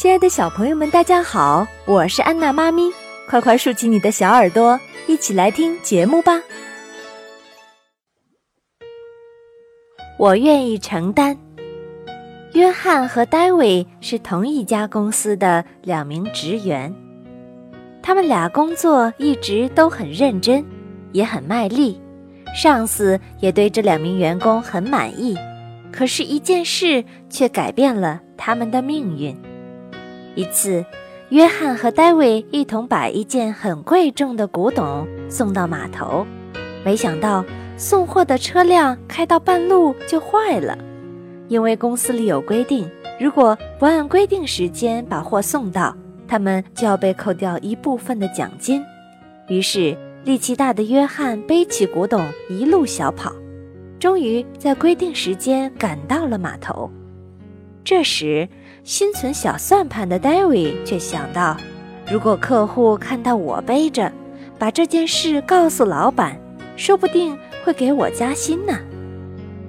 亲爱的小朋友们，大家好，我是安娜妈咪，快快竖起你的小耳朵，一起来听节目吧。我愿意承担。约翰和戴维是同一家公司的两名职员，他们俩工作一直都很认真，也很卖力，上司也对这两名员工很满意。可是，一件事却改变了他们的命运。一次，约翰和戴维一同把一件很贵重的古董送到码头，没想到送货的车辆开到半路就坏了。因为公司里有规定，如果不按规定时间把货送到，他们就要被扣掉一部分的奖金。于是，力气大的约翰背起古董一路小跑。终于在规定时间赶到了码头。这时，心存小算盘的戴维却想到，如果客户看到我背着，把这件事告诉老板，说不定会给我加薪呢。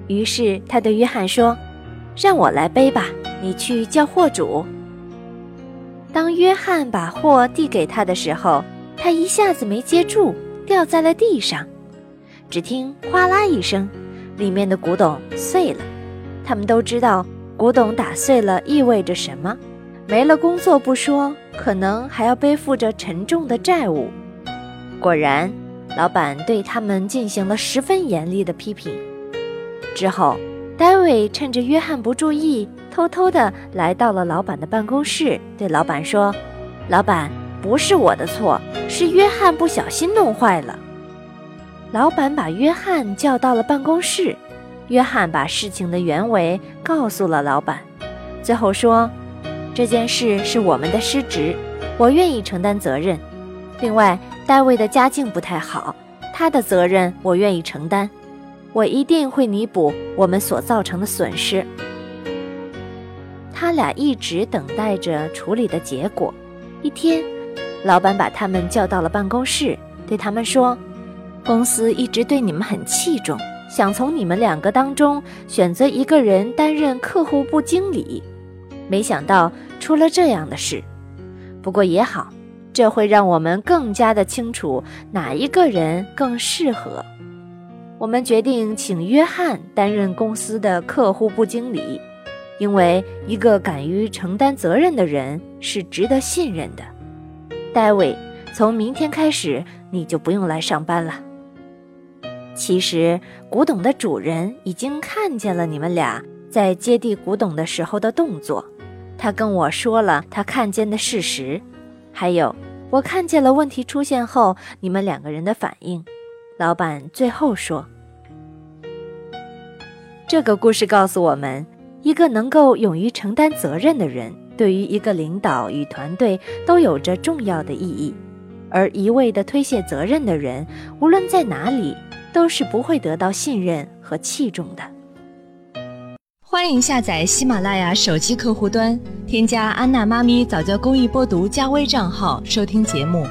于是他对约翰说：“让我来背吧，你去叫货主。”当约翰把货递给他的时候，他一下子没接住，掉在了地上。只听“哗啦”一声。里面的古董碎了，他们都知道古董打碎了意味着什么，没了工作不说，可能还要背负着沉重的债务。果然，老板对他们进行了十分严厉的批评。之后，戴维趁着约翰不注意，偷偷地来到了老板的办公室，对老板说：“老板，不是我的错，是约翰不小心弄坏了。”老板把约翰叫到了办公室，约翰把事情的原委告诉了老板，最后说：“这件事是我们的失职，我愿意承担责任。另外，戴维的家境不太好，他的责任我愿意承担，我一定会弥补我们所造成的损失。”他俩一直等待着处理的结果。一天，老板把他们叫到了办公室，对他们说。公司一直对你们很器重，想从你们两个当中选择一个人担任客户部经理，没想到出了这样的事。不过也好，这会让我们更加的清楚哪一个人更适合。我们决定请约翰担任公司的客户部经理，因为一个敢于承担责任的人是值得信任的。戴维，从明天开始你就不用来上班了。其实，古董的主人已经看见了你们俩在接地古董的时候的动作，他跟我说了他看见的事实，还有我看见了问题出现后你们两个人的反应。老板最后说：“这个故事告诉我们，一个能够勇于承担责任的人，对于一个领导与团队都有着重要的意义，而一味的推卸责任的人，无论在哪里。”都是不会得到信任和器重的。欢迎下载喜马拉雅手机客户端，添加安娜妈咪早教公益播读加微账号收听节目。